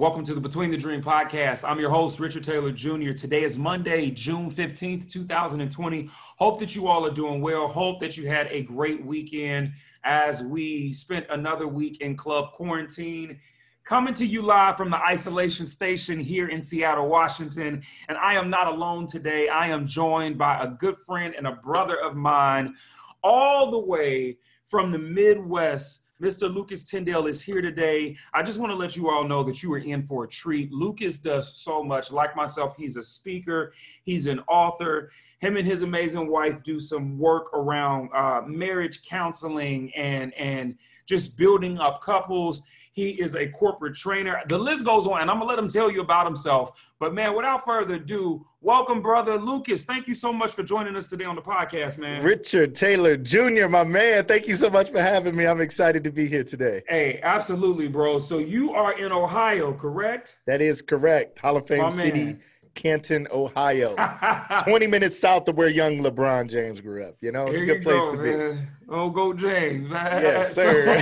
Welcome to the Between the Dream podcast. I'm your host, Richard Taylor Jr. Today is Monday, June 15th, 2020. Hope that you all are doing well. Hope that you had a great weekend as we spent another week in club quarantine. Coming to you live from the isolation station here in Seattle, Washington. And I am not alone today. I am joined by a good friend and a brother of mine, all the way from the Midwest Mr. Lucas Tyndale is here today. I just want to let you all know that you are in for a treat. Lucas does so much. Like myself, he's a speaker, he's an author. Him and his amazing wife do some work around uh, marriage counseling and and just building up couples. He is a corporate trainer. The list goes on, and I'm gonna let him tell you about himself. But man, without further ado, welcome, brother Lucas. Thank you so much for joining us today on the podcast, man. Richard Taylor Jr., my man. Thank you so much for having me. I'm excited to be here today. Hey, absolutely, bro. So you are in Ohio, correct? That is correct. Hall of Fame City. Canton, Ohio, 20 minutes south of where young LeBron James grew up. You know, it's Here a good place go, to man. be. Oh, go James. Yes, sir.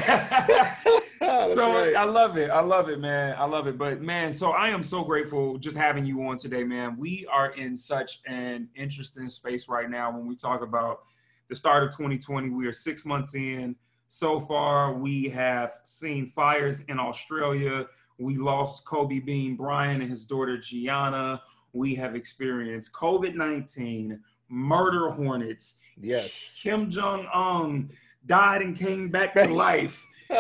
so right. I love it. I love it, man. I love it. But man, so I am so grateful just having you on today, man. We are in such an interesting space right now when we talk about the start of 2020. We are six months in. So far, we have seen fires in Australia. We lost Kobe Bean Bryant and his daughter Gianna. We have experienced COVID 19, murder hornets. Yes. Kim Jong un died and came back to life.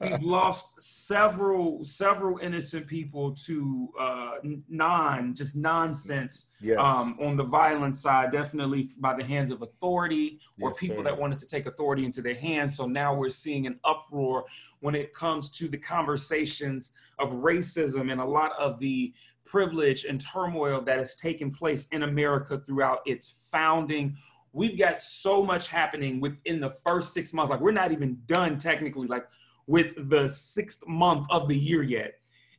We've lost several several innocent people to uh, non just nonsense yes. um, on the violent side. Definitely by the hands of authority or yes, people sir. that wanted to take authority into their hands. So now we're seeing an uproar when it comes to the conversations of racism and a lot of the privilege and turmoil that has taken place in America throughout its founding we've got so much happening within the first six months. Like we're not even done technically, like with the sixth month of the year yet.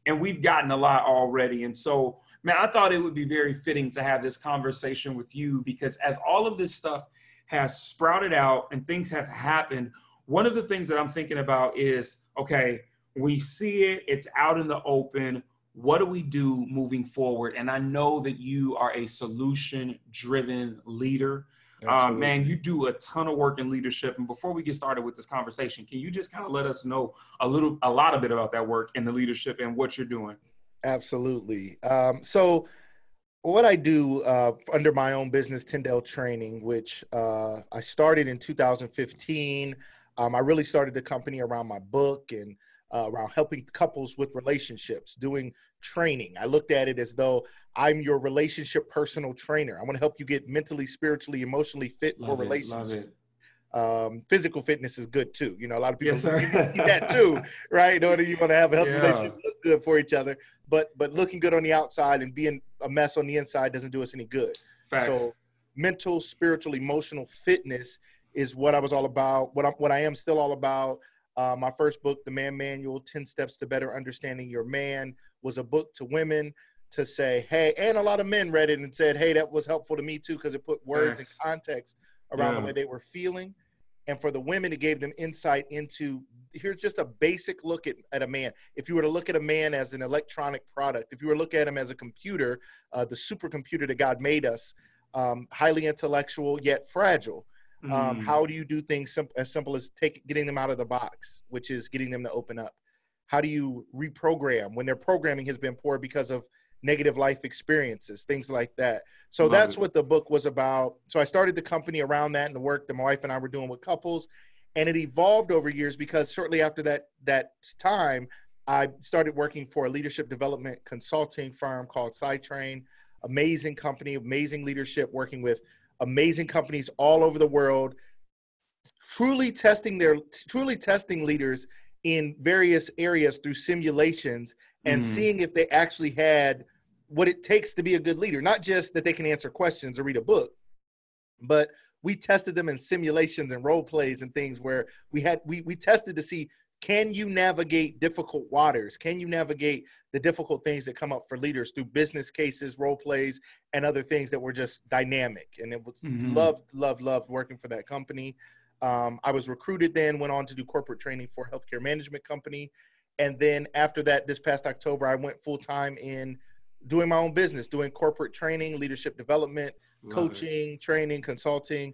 And we've gotten a lot already. And so, man, I thought it would be very fitting to have this conversation with you because as all of this stuff has sprouted out and things have happened, one of the things that I'm thinking about is okay, we see it, it's out in the open. What do we do moving forward? And I know that you are a solution driven leader. Uh, man, you do a ton of work in leadership. And before we get started with this conversation, can you just kind of let us know a little, a lot of bit about that work and the leadership and what you're doing? Absolutely. Um, so, what I do uh, under my own business, Tyndale Training, which uh, I started in 2015. Um, I really started the company around my book and uh, around helping couples with relationships, doing training. I looked at it as though I'm your relationship personal trainer. I want to help you get mentally, spiritually, emotionally fit love for it, relationships. Um, physical fitness is good too. You know, a lot of people yes, need that too, right? In order you want to have a healthy yeah. relationship, look good for each other. But but looking good on the outside and being a mess on the inside doesn't do us any good. Facts. So mental, spiritual, emotional fitness is what I was all about. What I'm, what I am still all about. Uh, my first book, The Man Manual 10 Steps to Better Understanding Your Man, was a book to women to say, hey, and a lot of men read it and said, hey, that was helpful to me too, because it put words and context around yeah. the way they were feeling. And for the women, it gave them insight into here's just a basic look at, at a man. If you were to look at a man as an electronic product, if you were to look at him as a computer, uh, the supercomputer that God made us, um, highly intellectual yet fragile, um, mm. how do you do things sim- as simple as take getting them out of the box, which is getting them to open up? How do you reprogram when their programming has been poor because of negative life experiences, things like that? So Love that's it. what the book was about. So I started the company around that and the work that my wife and I were doing with couples, and it evolved over years because shortly after that that time, I started working for a leadership development consulting firm called SideTrain. Amazing company, amazing leadership, working with amazing companies all over the world, truly testing their truly testing leaders in various areas through simulations and mm. seeing if they actually had what it takes to be a good leader. Not just that they can answer questions or read a book, but we tested them in simulations and role plays and things where we had we we tested to see can you navigate difficult waters? Can you navigate the difficult things that come up for leaders through business cases, role plays, and other things that were just dynamic? And it was mm-hmm. loved, loved, loved working for that company. Um, I was recruited then, went on to do corporate training for a healthcare management company. And then after that, this past October, I went full time in doing my own business, doing corporate training, leadership development, Love coaching, it. training, consulting.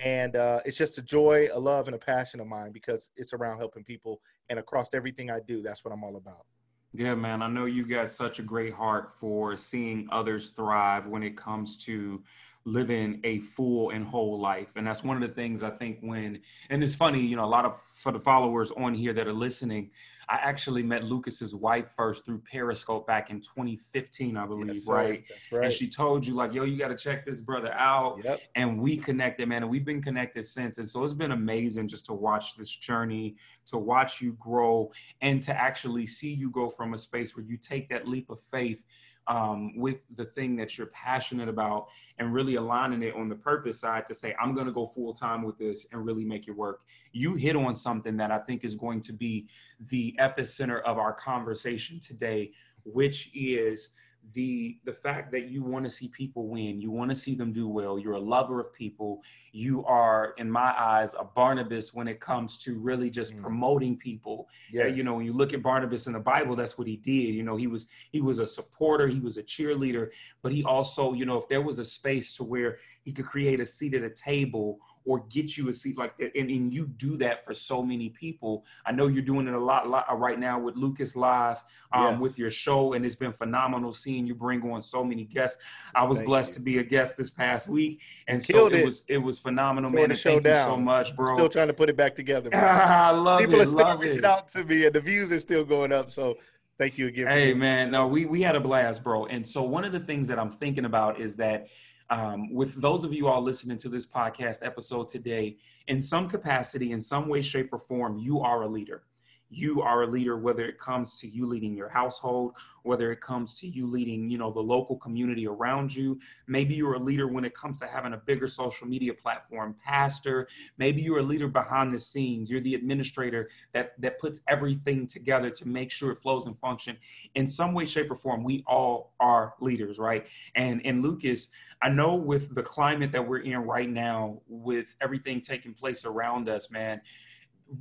And uh, it's just a joy, a love, and a passion of mine because it's around helping people. And across everything I do, that's what I'm all about. Yeah, man. I know you got such a great heart for seeing others thrive when it comes to living a full and whole life. And that's one of the things I think when, and it's funny, you know, a lot of for the followers on here that are listening, I actually met Lucas's wife first through Periscope back in 2015, I believe, yes, right? right? And she told you like, yo, you got to check this brother out. Yep. And we connected, man, and we've been connected since. And so it's been amazing just to watch this journey, to watch you grow, and to actually see you go from a space where you take that leap of faith um, with the thing that you're passionate about and really aligning it on the purpose side to say, I'm going to go full time with this and really make it work. You hit on something that I think is going to be the epicenter of our conversation today, which is the the fact that you want to see people win you want to see them do well you're a lover of people you are in my eyes a barnabas when it comes to really just mm. promoting people yeah you know when you look at barnabas in the bible that's what he did you know he was he was a supporter he was a cheerleader but he also you know if there was a space to where he could create a seat at a table or get you a seat like that. And, and you do that for so many people. I know you're doing it a lot, lot uh, right now with Lucas Live um, yes. with your show, and it's been phenomenal seeing you bring on so many guests. I was thank blessed you. to be a guest this past week, and so it, it, was it was phenomenal, man. And thank down. you so much, bro. I'm still trying to put it back together. I love people it. People are still reaching it. out to me, and the views are still going up. So thank you again. Hey, man, no, we we had a blast, bro. And so one of the things that I'm thinking about is that um, with those of you all listening to this podcast episode today, in some capacity, in some way, shape, or form, you are a leader you are a leader whether it comes to you leading your household whether it comes to you leading you know the local community around you. Maybe you're a leader when it comes to having a bigger social media platform pastor. Maybe you're a leader behind the scenes. You're the administrator that that puts everything together to make sure it flows and function. In some way shape or form we all are leaders right? And and lucas i know with the climate that we're in right now with everything taking place around us man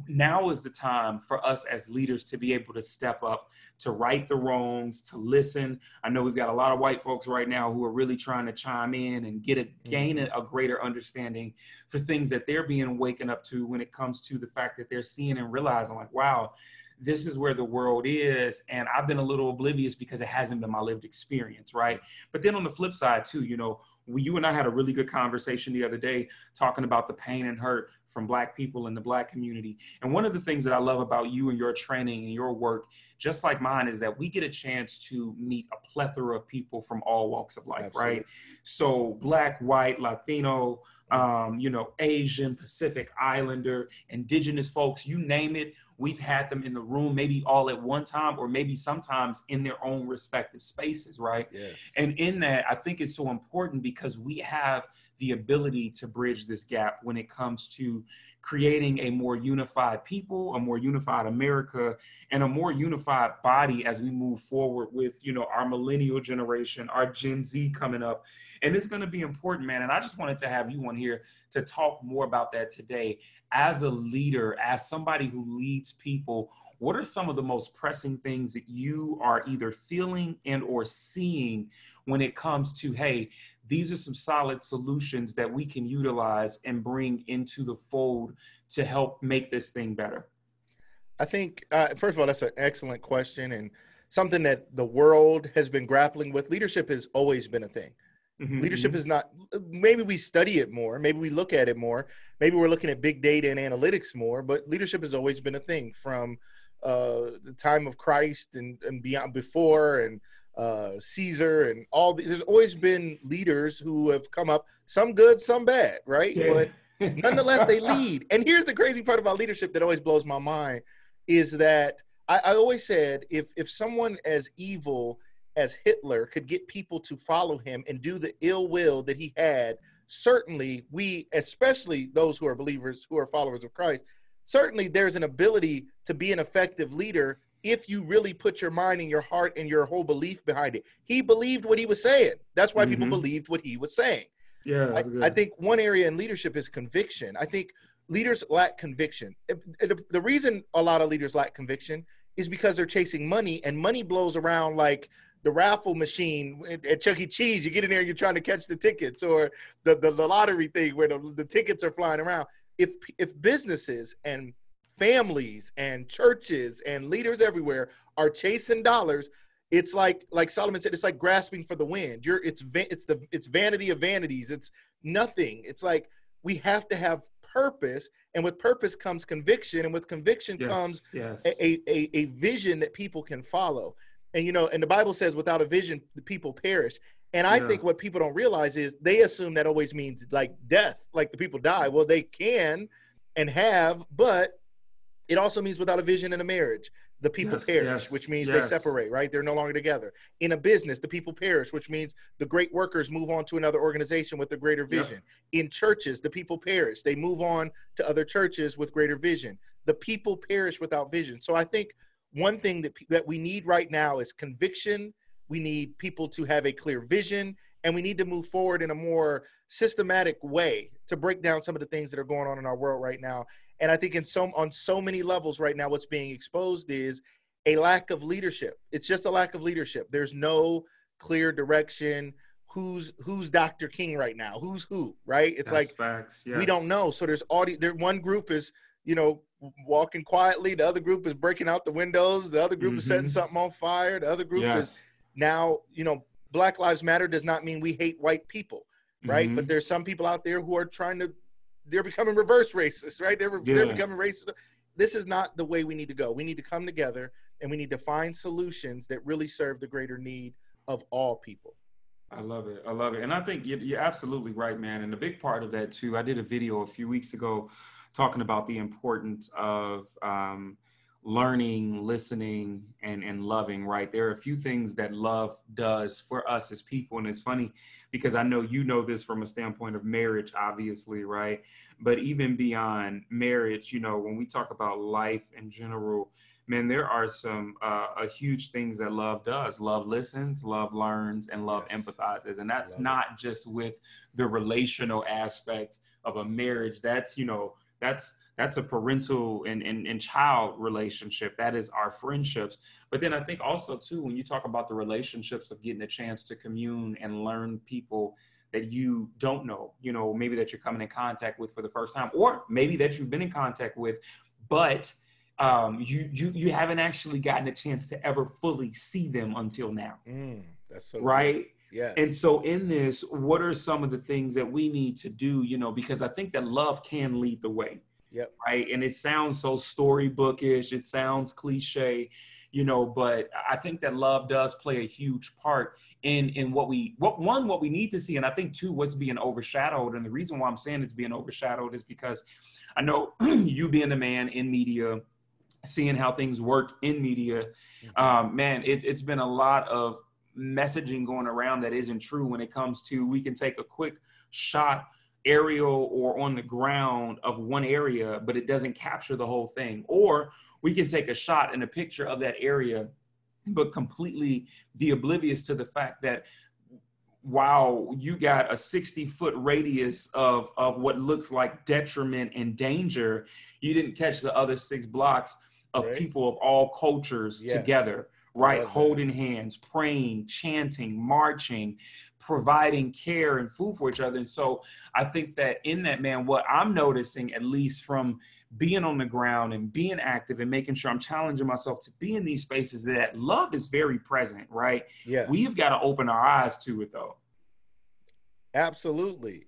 now is the time for us as leaders to be able to step up, to right the wrongs, to listen. I know we've got a lot of white folks right now who are really trying to chime in and get a gain mm-hmm. a greater understanding for things that they're being waken up to when it comes to the fact that they're seeing and realizing like, wow, this is where the world is. And I've been a little oblivious because it hasn't been my lived experience, right? But then on the flip side, too, you know, we, you and I had a really good conversation the other day talking about the pain and hurt from black people in the black community and one of the things that i love about you and your training and your work just like mine is that we get a chance to meet a plethora of people from all walks of life Absolutely. right so black white latino um, you know asian pacific islander indigenous folks you name it we've had them in the room maybe all at one time or maybe sometimes in their own respective spaces right yes. and in that i think it's so important because we have the ability to bridge this gap when it comes to creating a more unified people, a more unified America, and a more unified body as we move forward with, you know, our millennial generation, our Gen Z coming up. And it's going to be important, man. And I just wanted to have you on here to talk more about that today. As a leader, as somebody who leads people, what are some of the most pressing things that you are either feeling and or seeing when it comes to, hey, these are some solid solutions that we can utilize and bring into the fold to help make this thing better? I think, uh, first of all, that's an excellent question and something that the world has been grappling with. Leadership has always been a thing. Mm-hmm. Leadership mm-hmm. is not, maybe we study it more, maybe we look at it more, maybe we're looking at big data and analytics more, but leadership has always been a thing from uh, the time of Christ and, and beyond before and uh, Caesar and all. The, there's always been leaders who have come up, some good, some bad, right? Yeah. But nonetheless, they lead. And here's the crazy part about leadership that always blows my mind is that I, I always said if if someone as evil as Hitler could get people to follow him and do the ill will that he had, certainly we, especially those who are believers, who are followers of Christ, certainly there's an ability to be an effective leader if you really put your mind and your heart and your whole belief behind it. He believed what he was saying. That's why mm-hmm. people believed what he was saying. Yeah, I, I, think one area in leadership is conviction. I think leaders lack conviction. The, reason a lot of leaders lack conviction is because they're chasing money and money blows around like the raffle machine at Chuck E. Cheese. You get in there and you're trying to catch the tickets, or the, the, the lottery thing where the, the tickets are flying around. If if businesses and families and churches and leaders everywhere are chasing dollars, it's like like Solomon said, it's like grasping for the wind. You're it's it's the it's vanity of vanities. It's nothing. It's like we have to have purpose, and with purpose comes conviction, and with conviction yes, comes yes. A, a a vision that people can follow. And you know, and the Bible says, without a vision, the people perish. And I yeah. think what people don't realize is they assume that always means like death, like the people die. Well, they can and have, but it also means without a vision in a marriage, the people yes, perish, yes, which means yes. they separate, right? They're no longer together. In a business, the people perish, which means the great workers move on to another organization with a greater vision. Yep. In churches, the people perish. They move on to other churches with greater vision. The people perish without vision. So I think one thing that that we need right now is conviction. We need people to have a clear vision, and we need to move forward in a more systematic way to break down some of the things that are going on in our world right now. And I think in so on so many levels right now, what's being exposed is a lack of leadership. It's just a lack of leadership. There's no clear direction. Who's who's Dr. King right now? Who's who? Right? It's That's like facts, yes. we don't know. So there's audio. There one group is you know walking quietly. The other group is breaking out the windows. The other group mm-hmm. is setting mm-hmm. something on fire. The other group yes. is now, you know, Black Lives Matter does not mean we hate white people, right? Mm-hmm. But there's some people out there who are trying to, they're becoming reverse racist, right? They're, yeah. they're becoming racist. This is not the way we need to go. We need to come together and we need to find solutions that really serve the greater need of all people. I love it. I love it. And I think you're, you're absolutely right, man. And a big part of that, too, I did a video a few weeks ago talking about the importance of um, learning, listening, and, and loving, right? There are a few things that love does for us as people. And it's funny because I know you know this from a standpoint of marriage, obviously, right? But even beyond marriage, you know, when we talk about life in general, man, there are some uh, a huge things that love does. Love listens, love learns, and love yes. empathizes. And that's not it. just with the relational aspect of a marriage. That's, you know, that's that's a parental and, and, and child relationship. That is our friendships. But then i think also too when you talk about the relationships of getting a chance to commune and learn people that you don't know you know maybe that you're coming in contact with for the first time or maybe that you've been in contact with but um, you you you haven't actually gotten a chance to ever fully see them until now. Mm, that's so right? Yeah. And so in this, what are some of the things that we need to do, you know, because I think that love can lead the way. Yep. Right. And it sounds so storybookish. It sounds cliche, you know, but I think that love does play a huge part in in what we what one what we need to see, and I think two what's being overshadowed. And the reason why I'm saying it's being overshadowed is because I know you being a man in media, seeing how things work in media, mm-hmm. um, man, it, it's been a lot of messaging going around that isn't true when it comes to we can take a quick shot aerial or on the ground of one area, but it doesn't capture the whole thing. Or we can take a shot and a picture of that area, but completely be oblivious to the fact that wow, you got a 60 foot radius of, of what looks like detriment and danger, you didn't catch the other six blocks of right. people of all cultures yes. together right? Holding hands, praying, chanting, marching, providing care and food for each other. And so I think that in that, man, what I'm noticing, at least from being on the ground and being active and making sure I'm challenging myself to be in these spaces, that love is very present, right? Yeah. We've got to open our eyes to it, though. Absolutely.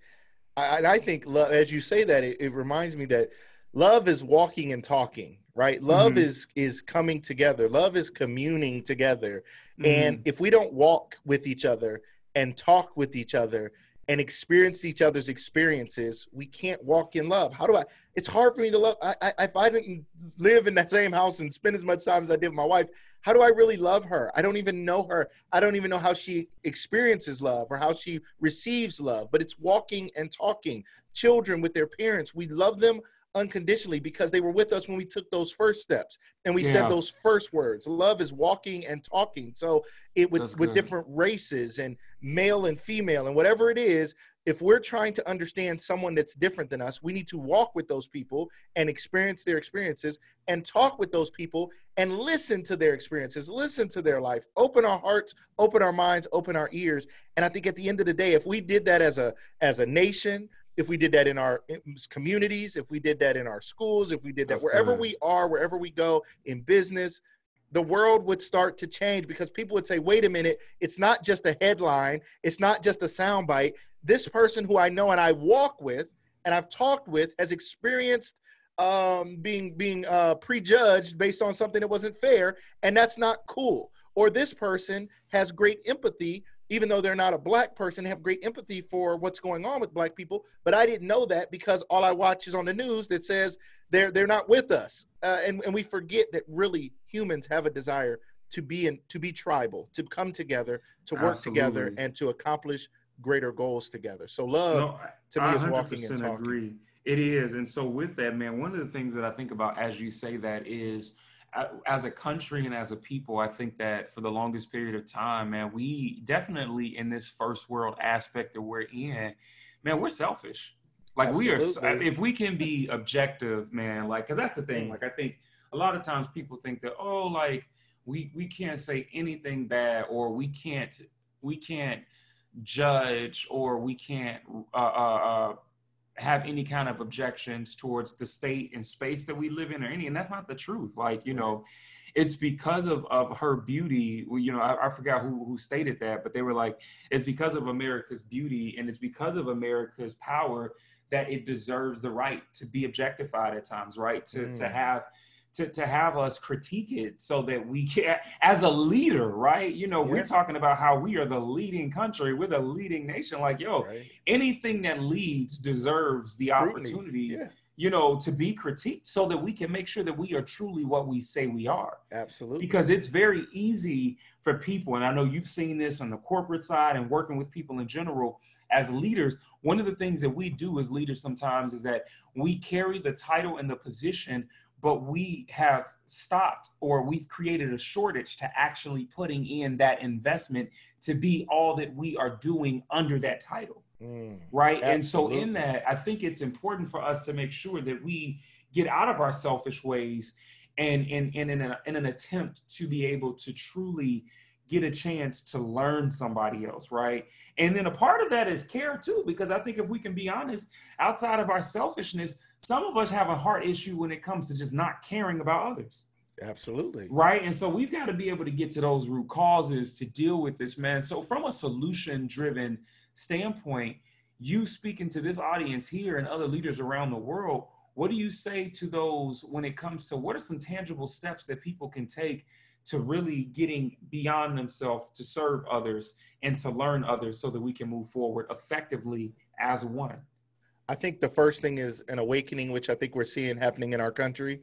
I, I think, as you say that, it, it reminds me that love is walking and talking right love mm-hmm. is is coming together love is communing together mm-hmm. and if we don't walk with each other and talk with each other and experience each other's experiences we can't walk in love. How do i it's hard for me to love I, I if i didn't live in that same house and spend as much time as i did with my wife how do i really love her? I don't even know her. I don't even know how she experiences love or how she receives love but it's walking and talking. Children with their parents we love them unconditionally because they were with us when we took those first steps and we yeah. said those first words. Love is walking and talking. So it with with different races and male and female and whatever it is, if we're trying to understand someone that's different than us, we need to walk with those people and experience their experiences and talk with those people and listen to their experiences, listen to their life, open our hearts, open our minds, open our ears. And I think at the end of the day, if we did that as a as a nation, if we did that in our communities, if we did that in our schools, if we did that That's wherever good. we are, wherever we go in business, the world would start to change because people would say, wait a minute, it's not just a headline, it's not just a soundbite this person who I know and I walk with and I've talked with has experienced um, being being uh, prejudged based on something that wasn't fair, and that's not cool. Or this person has great empathy, even though they're not a black person, have great empathy for what's going on with black people. But I didn't know that because all I watch is on the news that says they're they're not with us, uh, and and we forget that really humans have a desire to be in to be tribal, to come together, to work Absolutely. together, and to accomplish greater goals together. So love no, to me is walking and talking. Agree. It is, and so with that, man, one of the things that I think about as you say that is, as a country and as a people, I think that for the longest period of time, man, we definitely in this first world aspect that we're in, man, we're selfish. Like Absolutely. we are, if we can be objective, man, like, cause that's the thing. Like I think a lot of times people think that, oh, like we we can't say anything bad or we can't we can't judge or we can't uh, uh, uh, have any kind of objections towards the state and space that we live in or any and that's not the truth. Like you know it's because of, of her beauty. You know I, I forgot who, who stated that but they were like it's because of america's beauty and it's because of america's power that it deserves the right to be objectified at times right? To, mm. to have to, to have us critique it so that we can as a leader right you know yeah. we're talking about how we are the leading country we're the leading nation like yo right. anything that leads deserves the Scrutiny. opportunity yeah. you know to be critiqued so that we can make sure that we are truly what we say we are absolutely because it's very easy for people and i know you've seen this on the corporate side and working with people in general as leaders, one of the things that we do as leaders sometimes is that we carry the title and the position but we have stopped or we've created a shortage to actually putting in that investment to be all that we are doing under that title. Mm, right. Absolutely. And so, in that, I think it's important for us to make sure that we get out of our selfish ways and, and, and in, a, in an attempt to be able to truly get a chance to learn somebody else, right? And then a part of that is care too, because I think if we can be honest, outside of our selfishness, some of us have a heart issue when it comes to just not caring about others. Absolutely. Right. And so we've got to be able to get to those root causes to deal with this, man. So, from a solution driven standpoint, you speaking to this audience here and other leaders around the world, what do you say to those when it comes to what are some tangible steps that people can take to really getting beyond themselves to serve others and to learn others so that we can move forward effectively as one? I think the first thing is an awakening, which I think we're seeing happening in our country,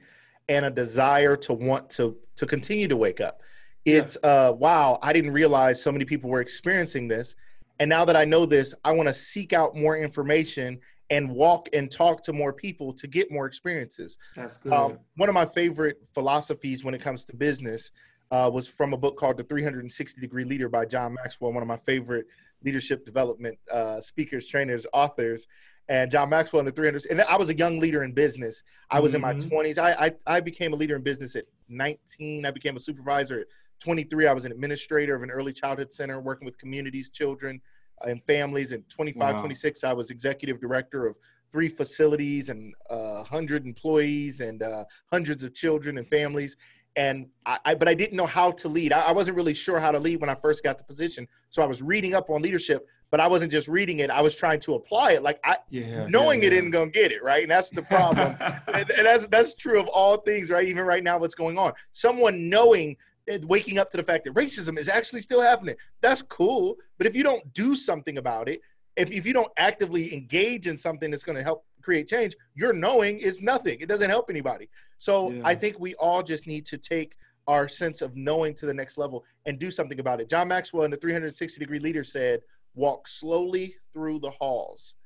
and a desire to want to to continue to wake up. It's yeah. uh wow, I didn't realize so many people were experiencing this. And now that I know this, I want to seek out more information and walk and talk to more people to get more experiences. That's good. Um, one of my favorite philosophies when it comes to business uh, was from a book called The 360 Degree Leader by John Maxwell, one of my favorite leadership development uh, speakers, trainers, authors. And John Maxwell in the 300s. And I was a young leader in business. I was mm-hmm. in my 20s. Mm-hmm. I, I, I became a leader in business at 19. I became a supervisor at 23. I was an administrator of an early childhood center working with communities, children, uh, and families. And 25, wow. 26, I was executive director of three facilities and uh, 100 employees and uh, hundreds of children and families and I, I, but I didn't know how to lead. I, I, wasn't really sure how to lead when I first got the position. So I was reading up on leadership, but I wasn't just reading it. I was trying to apply it. Like I, yeah, knowing yeah, yeah. it isn't gonna get it right, and that's the problem. and, and, that's that's true of all things, right? Even right now, what's going on? Someone knowing, eh, waking up to the fact that racism is actually still happening. That's cool, but if you don't do something about it, if if you don't actively engage in something that's going to help create change, your knowing is nothing. It doesn't help anybody. So. I think we all just need to take our sense of knowing to the next level and do something about it. John Maxwell in the 360 degree leader said, walk slowly through the halls.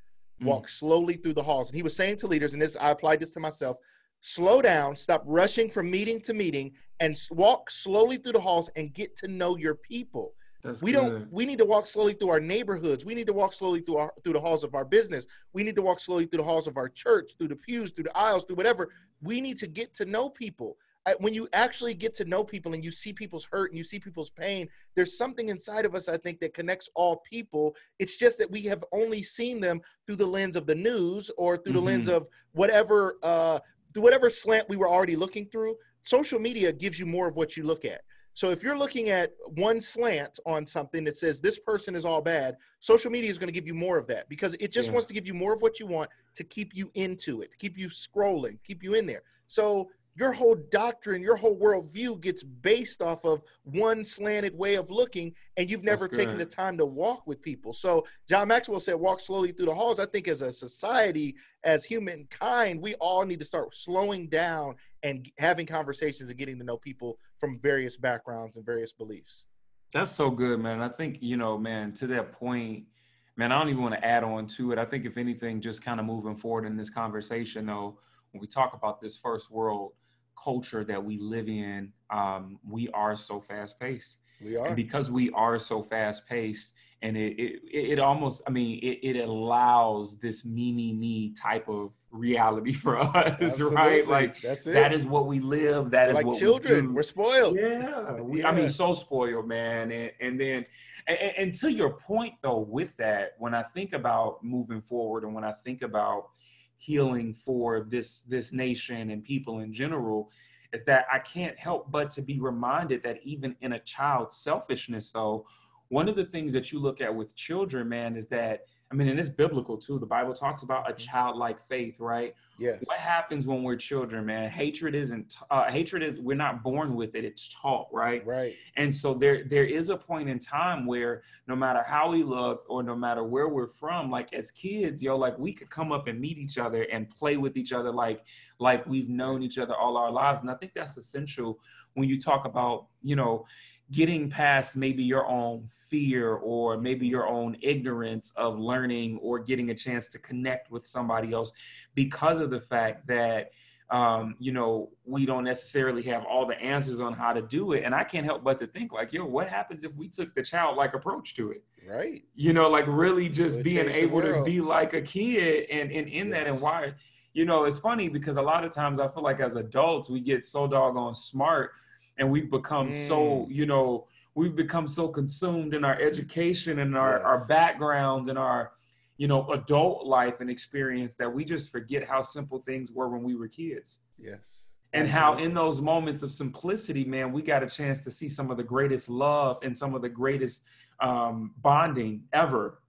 Mm. Walk slowly through the halls. And he was saying to leaders, and this I applied this to myself, slow down, stop rushing from meeting to meeting, and walk slowly through the halls and get to know your people. That's we good. don't we need to walk slowly through our neighborhoods. We need to walk slowly through our through the halls of our business. We need to walk slowly through the halls of our church, through the pews, through the aisles, through whatever. We need to get to know people. When you actually get to know people and you see people's hurt and you see people's pain, there's something inside of us, I think, that connects all people. It's just that we have only seen them through the lens of the news or through mm-hmm. the lens mm-hmm. of whatever, uh, through whatever slant we were already looking through. Social media gives you more of what you look at. So if you're looking at one slant on something that says this person is all bad, social media is going to give you more of that because it just yeah. wants to give you more of what you want to keep you into it, keep you scrolling, keep you in there. So your whole doctrine, your whole worldview gets based off of one slanted way of looking, and you've never taken the time to walk with people. So John Maxwell said, "Walk slowly through the halls." I think as a society, as humankind, we all need to start slowing down and having conversations and getting to know people from various backgrounds and various beliefs. That's so good, man. I think you know, man, to that point. Man, I don't even want to add on to it. I think if anything, just kind of moving forward in this conversation, though, when we talk about this first world culture that we live in, um, we are so fast paced. We are. And because we are so fast paced, and it, it, it almost, I mean, it, it allows this me, me, me type of reality for us, Absolutely. right? Like That's it. that is what we live. That is like what children. We are spoiled. Yeah. We, yeah. I mean, so spoiled, man. And, and then, and, and to your point though, with that, when I think about moving forward and when I think about healing for this this nation and people in general is that I can't help but to be reminded that even in a child's selfishness though one of the things that you look at with children man is that I mean, and it's biblical too. The Bible talks about a mm-hmm. childlike faith, right? Yes. What happens when we're children, man? Hatred isn't. Uh, hatred is. We're not born with it. It's taught, right? Right. And so there, there is a point in time where no matter how we look or no matter where we're from, like as kids, yo, like we could come up and meet each other and play with each other, like like we've known each other all our lives. And I think that's essential when you talk about, you know getting past maybe your own fear or maybe your own ignorance of learning or getting a chance to connect with somebody else because of the fact that um, you know we don't necessarily have all the answers on how to do it. And i can't help but to think like yo what happens if we took the childlike approach to it? Right. You know like really just being able to be like a kid and, and in yes. that and why you know it's funny because a lot of times i feel like as adults we get so doggone smart and we've become mm. so you know we've become so consumed in our education and our, yes. our backgrounds and our you know adult life and experience that we just forget how simple things were when we were kids. Yes. And how in those moments of simplicity man we got a chance to see some of the greatest love and some of the greatest um, bonding ever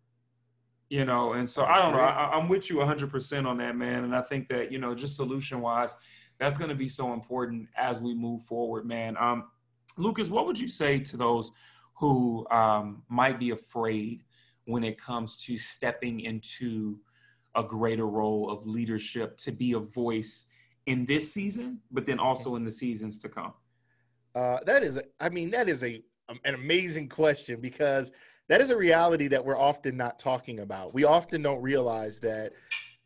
you know? And so i don't know I, i'm with you 100% on that man. And i think that you know just solution wise that's going to be so important as we move forward, man. Um, Lucas, what would you say to those who um, might be afraid when it comes to stepping into a greater role of leadership to be a voice in this season, but then also in the seasons to come? Uh, that is, a, I mean, that is a um, an amazing question because that is a reality that we're often not talking about. We often don't realize that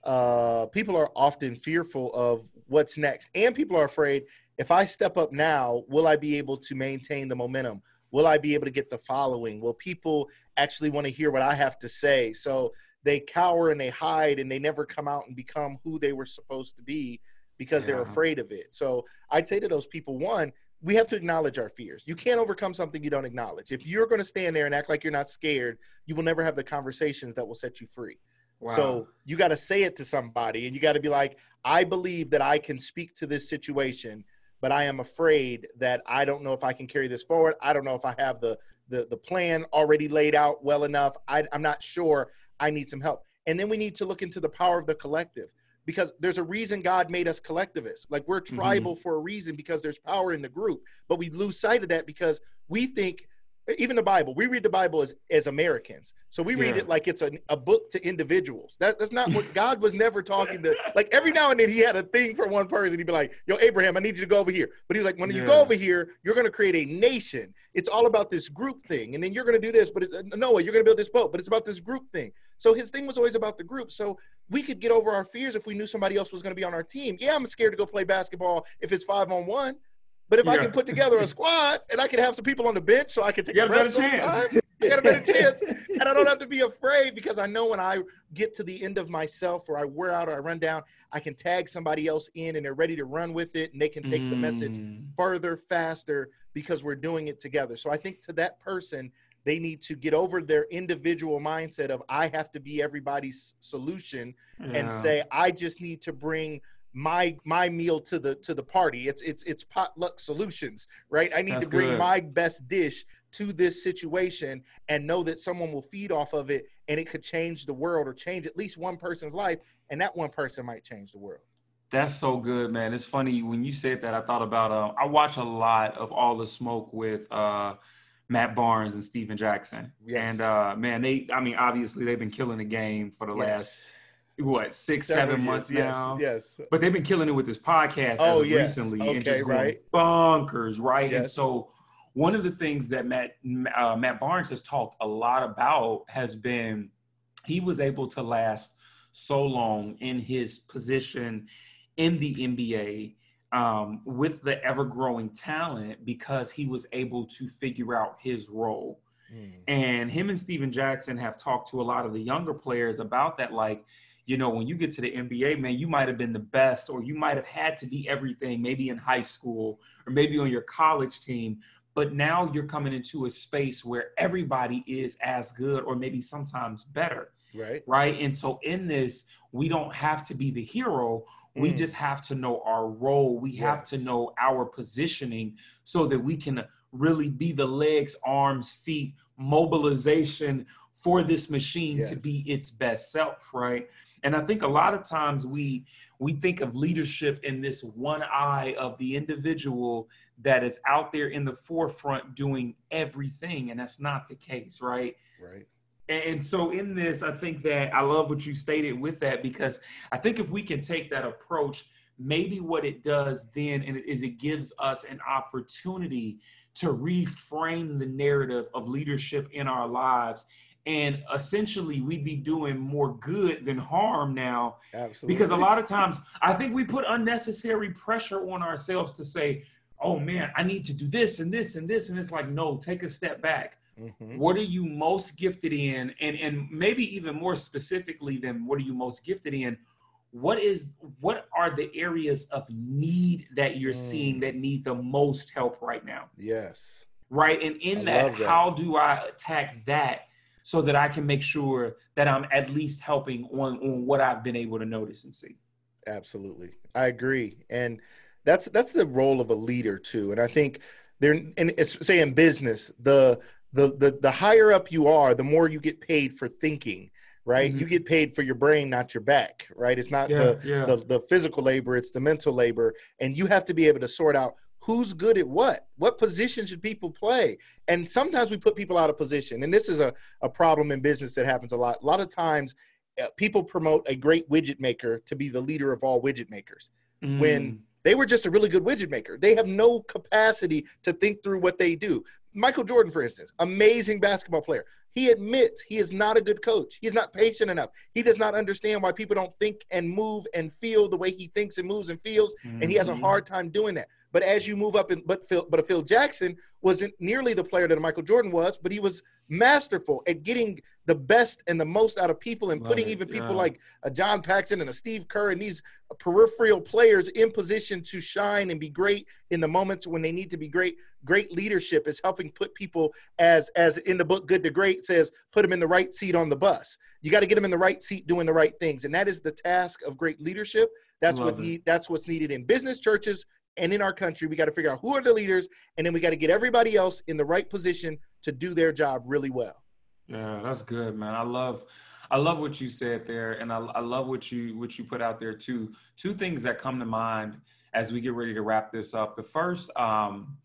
uh, people are often fearful of what's next. And people are afraid if I step up now, will I be able to maintain the momentum? Will I be able to get the following? Will people actually want to hear what I have to say? So they cower and they hide and they never come out and become who they were supposed to be because yeah. they're afraid of it. So I'd say to those people, one, we have to acknowledge our fears. You can't overcome something you don't acknowledge. If you're going to stand there and act like you're not scared, you will never have the conversations that will set you free. Wow. So you got to say it to somebody and you got to be like, I believe that I can speak to this situation, but I am afraid that I don't know if I can carry this forward. I don't know if I have the the, the plan already laid out well enough. I, I'm not sure. I need some help. And then we need to look into the power of the collective because there's a reason God made us collectivists. Like we're mm-hmm. tribal mm-hmm. for a reason because there's power in the group. But we lose sight of that because we think even the Bible, we read the Bible as, as Americans. So we read yeah. it like it's a, a book to individuals. That, that's not what God was never talking to. Like every now and then he had a thing for one person. He'd be like, yo, Abraham, I need you to go over here. But he's like, when yeah. you go over here, you're going to create a nation. It's all about this group thing. And then you're going to do this, but uh, Noah, you're going to build this boat, but it's about this group thing. So his thing was always about the group. So we could get over our fears if we knew somebody else was going to be on our team. Yeah, I'm scared to go play basketball if it's five on one. But if yeah. I can put together a squad and I can have some people on the bench so I can take a better chance. I got a better chance. And I don't have to be afraid because I know when I get to the end of myself or I wear out or I run down, I can tag somebody else in and they're ready to run with it and they can take mm. the message mm. further, faster because we're doing it together. So I think to that person, they need to get over their individual mindset of I have to be everybody's solution yeah. and say I just need to bring my my meal to the to the party. It's it's it's potluck solutions, right? I need That's to bring good. my best dish to this situation and know that someone will feed off of it and it could change the world or change at least one person's life and that one person might change the world. That's so good, man. It's funny when you said that. I thought about. Uh, I watch a lot of All the Smoke with uh, Matt Barnes and Stephen Jackson, yes. and uh, man, they. I mean, obviously they've been killing the game for the yes. last what six, Several seven months years. now. Yes, yes. But they've been killing it with this podcast oh, yes. recently okay, and just going right. bonkers, right? Yes. And so one of the things that Matt uh, Matt Barnes has talked a lot about has been he was able to last so long in his position in the NBA um, with the ever growing talent because he was able to figure out his role. Mm. And him and Stephen Jackson have talked to a lot of the younger players about that. Like, you know, when you get to the NBA, man, you might have been the best or you might have had to be everything, maybe in high school or maybe on your college team. But now you're coming into a space where everybody is as good or maybe sometimes better. Right. Right. And so in this, we don't have to be the hero we mm. just have to know our role. We yes. have to know our positioning so that we can really be the legs, arms, feet, mobilization for this machine yes. to be its best self, right? And I think a lot of times we we think of leadership in this one eye of the individual that is out there in the forefront doing everything, and that's not the case, right? Right. And so in this, I think that I love what you stated with that because I think if we can take that approach, maybe what it does then is it gives us an opportunity to reframe the narrative of leadership in our lives and essentially we'd be doing more good than harm now Absolutely. because a lot of times i think we put unnecessary pressure on ourselves to say oh man i need to do this and this and this and it's like no take a step back Mm-hmm. What are you most gifted in? And and maybe even more specifically than what are you most gifted in? What is what are the areas of need that you're mm. seeing that need the most help right now? Yes. Right. And in that, that, how do I attack that so that I can make sure that I'm at least helping on, on what I've been able to notice and see? Absolutely. I agree. And that's that's the role of a leader too. And I think there and it's say in business, the the, the the higher up you are, the more you get paid for thinking, right? Mm-hmm. You get paid for your brain, not your back, right? It's not yeah, the, yeah. the the physical labor, it's the mental labor, and you have to be able to sort out who's good at what what position should people play and sometimes we put people out of position and this is a, a problem in business that happens a lot a lot of times uh, people promote a great widget maker to be the leader of all widget makers mm. when they were just a really good widget maker. They have no capacity to think through what they do. Michael Jordan, for instance, amazing basketball player. He admits he is not a good coach. He's not patient enough. He does not understand why people don't think and move and feel the way he thinks and moves and feels, mm-hmm. and he has a mm-hmm. hard time doing that. But as you move up, in, but Phil, but a Phil Jackson wasn't nearly the player that a Michael Jordan was, but he was masterful at getting the best and the most out of people and Love putting it, even people like a John Paxson and a Steve Kerr and these peripheral players in position to shine and be great in the moments when they need to be great. Great leadership is helping put people as as in the book Good to Great says, put them in the right seat on the bus. You got to get them in the right seat doing the right things, and that is the task of great leadership. That's Love what need, that's what's needed in business, churches, and in our country. We got to figure out who are the leaders, and then we got to get everybody else in the right position to do their job really well. Yeah, that's good, man. I love I love what you said there, and I, I love what you what you put out there too. Two things that come to mind as we get ready to wrap this up. The first, um,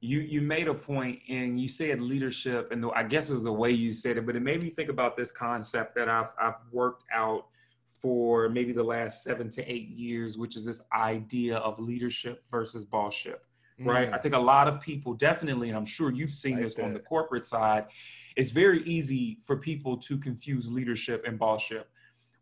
you you made a point and you said leadership, and I guess it was the way you said it, but it made me think about this concept that I've I've worked out for maybe the last seven to eight years, which is this idea of leadership versus bossship right? Mm. I think a lot of people definitely, and I'm sure you've seen like this that. on the corporate side, it's very easy for people to confuse leadership and bossship.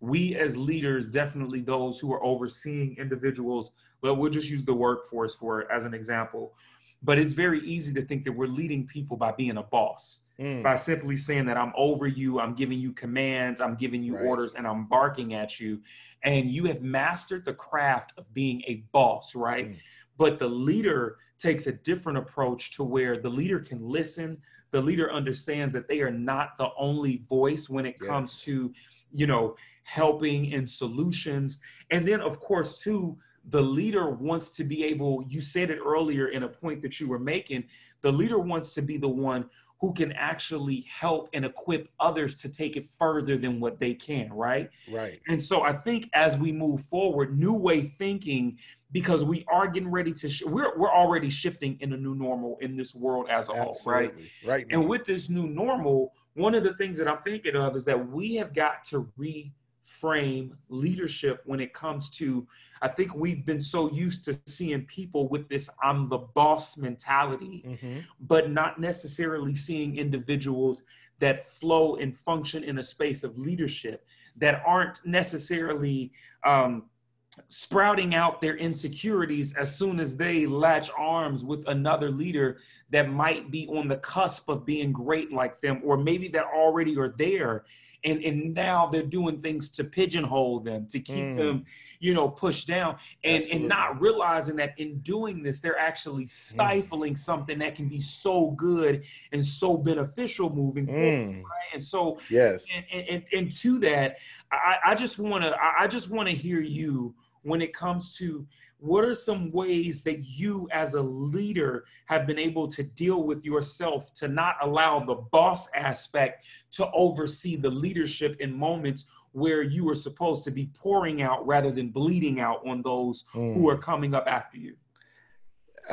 We as leaders, definitely those who are overseeing individuals, but we'll just use the workforce for as an example. But it's very easy to think that we're leading people by being a boss, mm. by simply saying that I'm over you, I'm giving you commands, I'm giving you right. orders, and I'm barking at you. And you have mastered the craft of being a boss, right? Mm. But the leader takes a different approach to where the leader can listen, the leader understands that they are not the only voice when it yes. comes to, you know, helping and solutions. And then, of course, too, the leader wants to be able, you said it earlier in a point that you were making, the leader wants to be the one who can actually help and equip others to take it further than what they can, right? Right. And so I think as we move forward, new way thinking, because we are getting ready to, sh- we're, we're already shifting in a new normal in this world as a Absolutely. whole, right? Right. And with this new normal, one of the things that I'm thinking of is that we have got to re frame leadership when it comes to i think we've been so used to seeing people with this i'm the boss mentality mm-hmm. but not necessarily seeing individuals that flow and function in a space of leadership that aren't necessarily um, sprouting out their insecurities as soon as they latch arms with another leader that might be on the cusp of being great like them or maybe that already are there and and now they're doing things to pigeonhole them to keep mm. them you know pushed down and Absolutely. and not realizing that in doing this they're actually mm. stifling mm. something that can be so good and so beneficial moving mm. forward right? and so yes and and, and to that i i just want to i just want to hear you when it comes to what are some ways that you as a leader have been able to deal with yourself to not allow the boss aspect to oversee the leadership in moments where you are supposed to be pouring out rather than bleeding out on those mm. who are coming up after you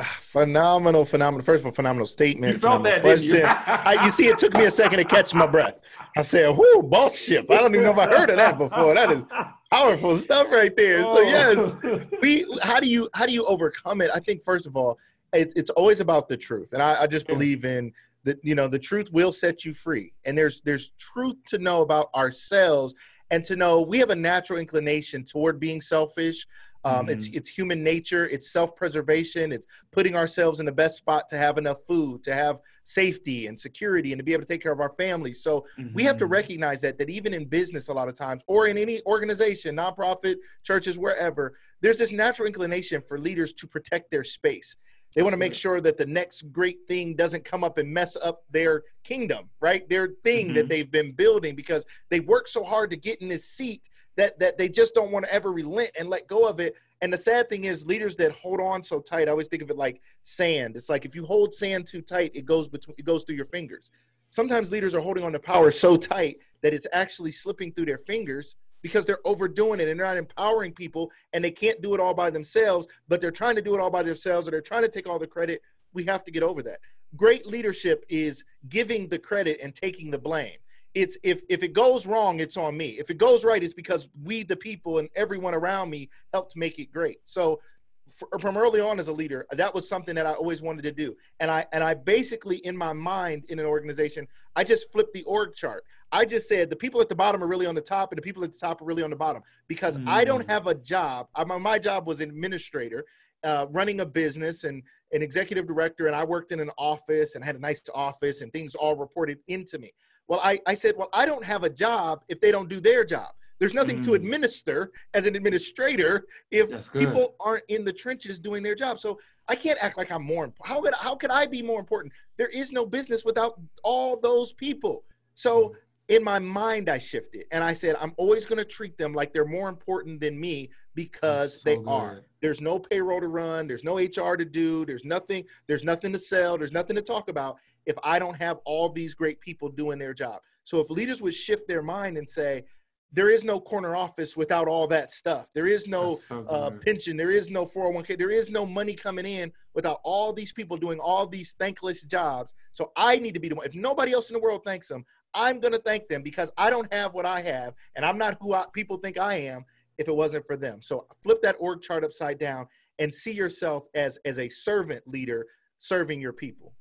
phenomenal, phenomenal. First of all, phenomenal statement. You felt that, question. didn't you? I, you see, it took me a second to catch my breath. I said, "Whoo, boss ship!" I don't even know if I heard of that before. That is powerful stuff right there. So oh. yes, oh. we. How do you how do you overcome it? I think first of all, it, it's always about the truth, and I, I just believe in that. You know, the truth will set you free, and there's there's truth to know about ourselves, and to know we have a natural inclination toward being selfish. Um, mm-hmm. It's it's human nature. It's self preservation. It's putting ourselves in the best spot to have enough food, to have safety and security, and to be able to take care of our families. So mm-hmm. we have to mm-hmm. recognize that that even in business, a lot of times, or in any organization, nonprofit, churches, wherever, there's this natural inclination for leaders to protect their space. They want to make sure that the next great thing doesn't come up and mess up their kingdom, right? Their thing mm-hmm. that they've been building because they worked so hard to get in this seat that that they just don't want to ever relent and let go of it. And the sad thing is, leaders that hold on so tight, I always think of it like sand. It's like if you hold sand too tight, it goes between it goes through your fingers. Sometimes leaders are holding on to power so tight that it's actually slipping through their fingers because they're overdoing it and they're not empowering people and they can't do it all by themselves, but they're trying to do it all by themselves or they're trying to take all the credit. We have to get over that. Great leadership is giving the credit and taking the blame it's if if it goes wrong it's on me. If it goes right it's because we the people and everyone around me helped make it great. So for, from early on as a leader that was something that i always wanted to do. And i and i basically in my mind in an organization i just flipped the org chart. I just said the people at the bottom are really on the top and the people at the top are really on the bottom. Because mm. i don't mm. have a job. I, my job was administrator uh, running a business and an executive director and i worked in an office and had a nice office and things all reported into me well, I, I said, well, I don't have a job if they don't do their job. There's nothing mm. to administer as an administrator if people aren't in the trenches doing their job. So I can't act like I'm more. How could how could I be more important? There is no business without all those people. So mm. in my mind, I shifted and I said I'm always going to treat them like they're more important than me because so they good. are. There's no payroll to run. There's no HR to do. There's nothing. There's nothing to sell. There's nothing to talk about if I don't have all these great people doing their job. So if leaders would shift their mind and say, there is no corner office without all that stuff. There is no so uh, pension. There is no 401k. There is no money coming in without all these people doing all these thankless jobs. So I need to be the one. If nobody else in the world thanks them, I'm going to thank them because I don't have what I have and I'm not who I, people think I am if it wasn't for them. So flip that org chart upside down and see yourself as, as a servant leader serving your people.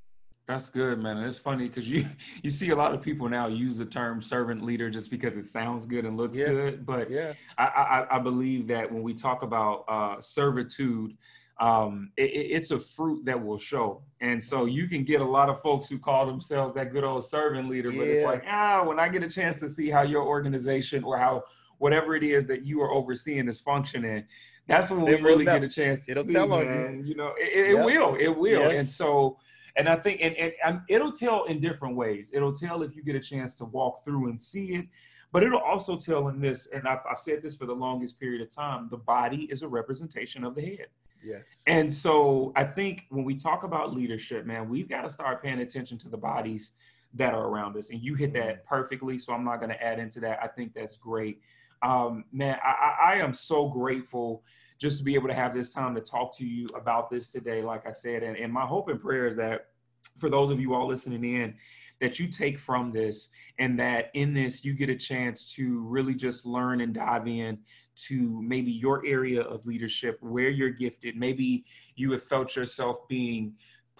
That's good, man. And it's funny because you you see a lot of people now use the term servant leader just because it sounds good and looks yeah. good. But yeah, I, I, I believe that when we talk about uh, servitude, um, it, it's a fruit that will show. And so you can get a lot of folks who call themselves that good old servant leader, but it's like, ah, when I get a chance to see how your organization or how whatever it is that you are overseeing is functioning, that's when we really get a chance. It'll see, tell on you. You know, it, it yep. will. It will. Yes. And so, and I think, and, and, and it'll tell in different ways. It'll tell if you get a chance to walk through and see it, but it'll also tell in this, and I've, I've said this for the longest period of time the body is a representation of the head. Yes. And so I think when we talk about leadership, man, we've got to start paying attention to the bodies that are around us. And you hit that mm-hmm. perfectly. So I'm not going to add into that. I think that's great. Um, man, I, I am so grateful just to be able to have this time to talk to you about this today, like I said. And, and my hope and prayer is that for those of you all listening in, that you take from this and that in this you get a chance to really just learn and dive in to maybe your area of leadership where you're gifted maybe you have felt yourself being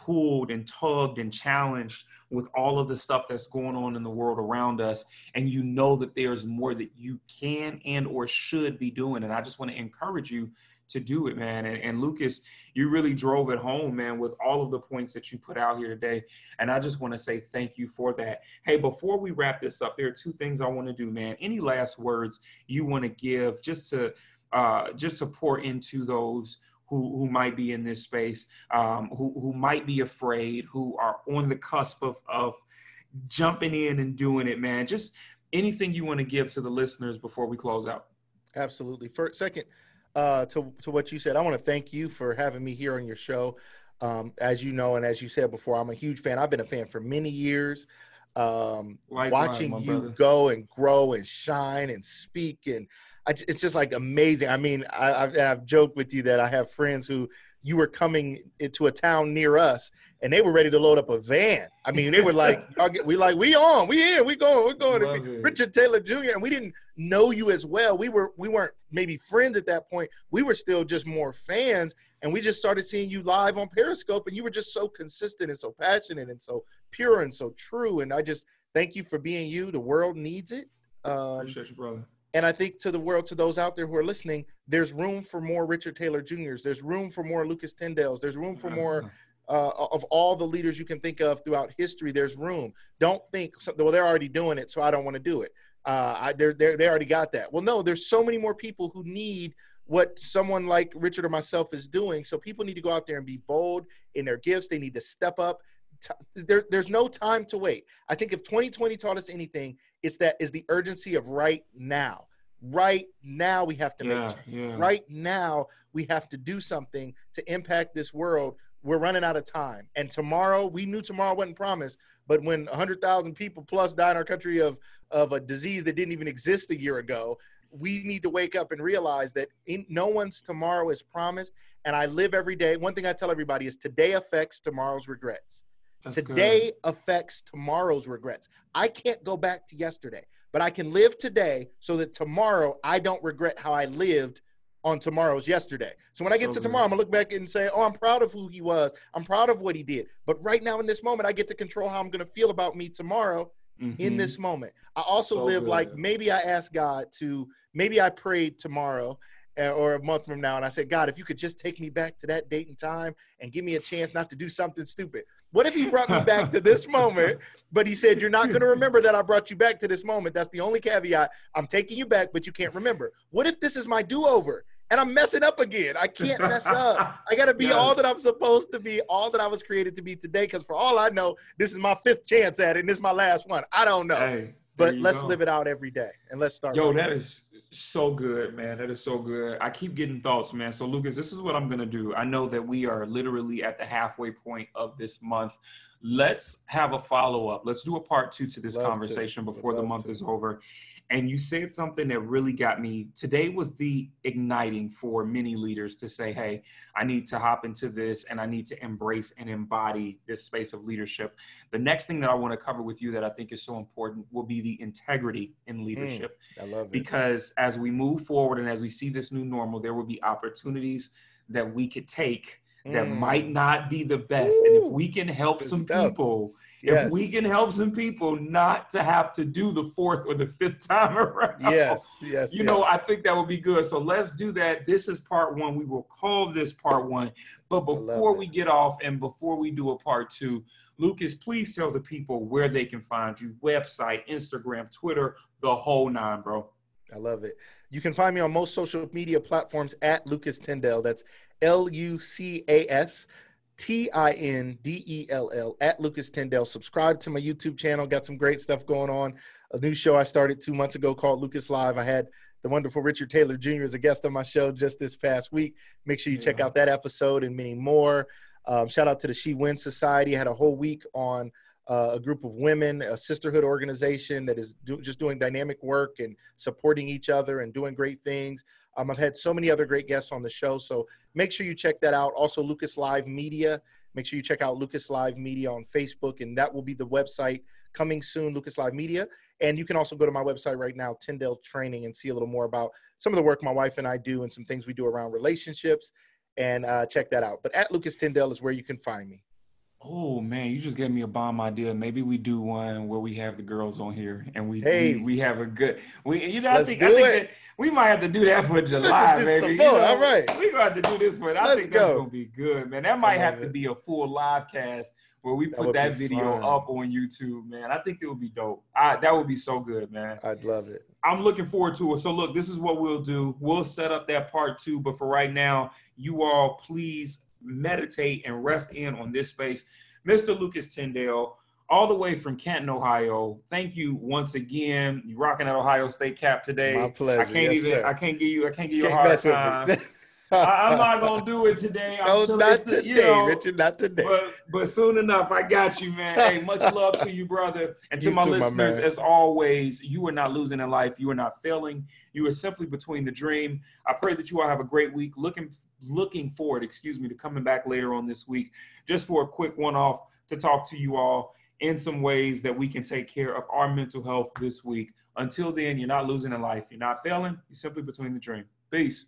pulled and tugged and challenged with all of the stuff that's going on in the world around us and you know that there's more that you can and or should be doing and i just want to encourage you to do it, man. And, and, Lucas, you really drove it home, man, with all of the points that you put out here today. And I just want to say thank you for that. Hey, before we wrap this up, there are two things I want to do, man. Any last words you want to give just to uh, just to pour into those who, who might be in this space, um, who, who might be afraid, who are on the cusp of, of jumping in and doing it, man. Just anything you want to give to the listeners before we close out. Absolutely. First, second, uh, to to what you said. I want to thank you for having me here on your show. Um, as you know, and as you said before, I'm a huge fan. I've been a fan for many years. Um, watching you brother. go and grow and shine and speak, and I, it's just like amazing. I mean, I, I've, I've joked with you that I have friends who you were coming into a town near us and they were ready to load up a van. I mean, they were like, we like, we on, we in, we going, we're going. To Richard Taylor Jr. And we didn't know you as well. We were, we weren't maybe friends at that point. We were still just more fans. And we just started seeing you live on Periscope and you were just so consistent and so passionate and so pure and so true. And I just thank you for being you. The world needs it. Um, Appreciate you, brother. And I think to the world, to those out there who are listening, there's room for more Richard Taylor Juniors. There's room for more Lucas Tindells. There's room for more uh, of all the leaders you can think of throughout history. There's room. Don't think, well, they're already doing it, so I don't want to do it. Uh, I, they're, they're, they already got that. Well, no, there's so many more people who need what someone like Richard or myself is doing. So people need to go out there and be bold in their gifts. They need to step up. There, there's no time to wait. I think if 2020 taught us anything, it's that is the urgency of right now. Right now, we have to yeah, make change. Yeah. Right now, we have to do something to impact this world. We're running out of time. And tomorrow, we knew tomorrow wasn't promised, but when 100,000 people plus die in our country of, of a disease that didn't even exist a year ago, we need to wake up and realize that in, no one's tomorrow is promised. And I live every day. One thing I tell everybody is today affects tomorrow's regrets. That's today good. affects tomorrow's regrets. I can't go back to yesterday, but I can live today so that tomorrow I don't regret how I lived on tomorrow's yesterday. So when I get so to tomorrow, I'm gonna look back and say, "Oh, I'm proud of who he was. I'm proud of what he did." But right now in this moment, I get to control how I'm gonna feel about me tomorrow mm-hmm. in this moment. I also so live good. like maybe I ask God to maybe I prayed tomorrow uh, or a month from now and I said, God, if you could just take me back to that date and time and give me a chance not to do something stupid. What if he brought me back to this moment, but he said, You're not going to remember that I brought you back to this moment? That's the only caveat. I'm taking you back, but you can't remember. What if this is my do over? And I'm messing up again. I can't mess up. I got to be yeah. all that I'm supposed to be, all that I was created to be today. Because for all I know, this is my fifth chance at it, and this is my last one. I don't know. Hey, but let's go. live it out every day, and let's start. Yo, that is so good, man. That is so good. I keep getting thoughts, man. So, Lucas, this is what I'm going to do. I know that we are literally at the halfway point of this month. Let's have a follow up. Let's do a part two to this Love conversation to. before the month to. is over and you said something that really got me. Today was the igniting for many leaders to say hey i need to hop into this and i need to embrace and embody this space of leadership. The next thing that i want to cover with you that i think is so important will be the integrity in hmm, leadership. Mm, i love it. Because as we move forward and as we see this new normal there will be opportunities that we could take that mm. might not be the best. Ooh, and if we can help some stuff. people Yes. If we can help some people not to have to do the fourth or the fifth time around. Yes, yes. You yes. know, I think that would be good. So let's do that. This is part one. We will call this part one. But before we get off and before we do a part two, Lucas, please tell the people where they can find you website, Instagram, Twitter, the whole nine, bro. I love it. You can find me on most social media platforms at Lucas Tindell. That's L U C A S T I N D E L L at Lucas Tindell. Subscribe to my YouTube channel. Got some great stuff going on. A new show I started two months ago called Lucas Live. I had the wonderful Richard Taylor Jr. as a guest on my show just this past week. Make sure you yeah. check out that episode and many more. Um, shout out to the She Wins Society. I had a whole week on uh, a group of women, a sisterhood organization that is do, just doing dynamic work and supporting each other and doing great things. Um, I've had so many other great guests on the show, so make sure you check that out. Also, Lucas Live Media. Make sure you check out Lucas Live Media on Facebook, and that will be the website coming soon, Lucas Live Media. And you can also go to my website right now, Tindell Training, and see a little more about some of the work my wife and I do and some things we do around relationships. And uh, check that out. But at Lucas Tindell is where you can find me. Oh man, you just gave me a bomb idea. Maybe we do one where we have the girls on here and we hey, we, we, have a good we you know I think I think that we might have to do that for July, baby. You know, all right. We gonna have to do this for I Let's think that's go. gonna be good, man. That might have it. to be a full live cast where we put that, that video fun. up on YouTube, man. I think it would be dope. I, that would be so good, man. I'd love it. I'm looking forward to it. So look, this is what we'll do. We'll set up that part two, but for right now, you all please meditate and rest in on this space. Mr. Lucas Tindell, all the way from Canton, Ohio. Thank you once again. You're rocking that Ohio State cap today. My pleasure. I can't yes, even. Sir. I can't give you. I can't give you can't a hard time. I, am not gonna do it today. I'm no, not today, you know, Richard. Not today. But but soon enough, I got you, man. Hey, much love to you, brother, and to you my too, listeners. My as always, you are not losing in life. You are not failing. You are simply between the dream. I pray that you all have a great week. Looking looking forward, excuse me, to coming back later on this week, just for a quick one off to talk to you all in some ways that we can take care of our mental health this week. Until then, you're not losing a life. You're not failing. You're simply between the dream. Peace.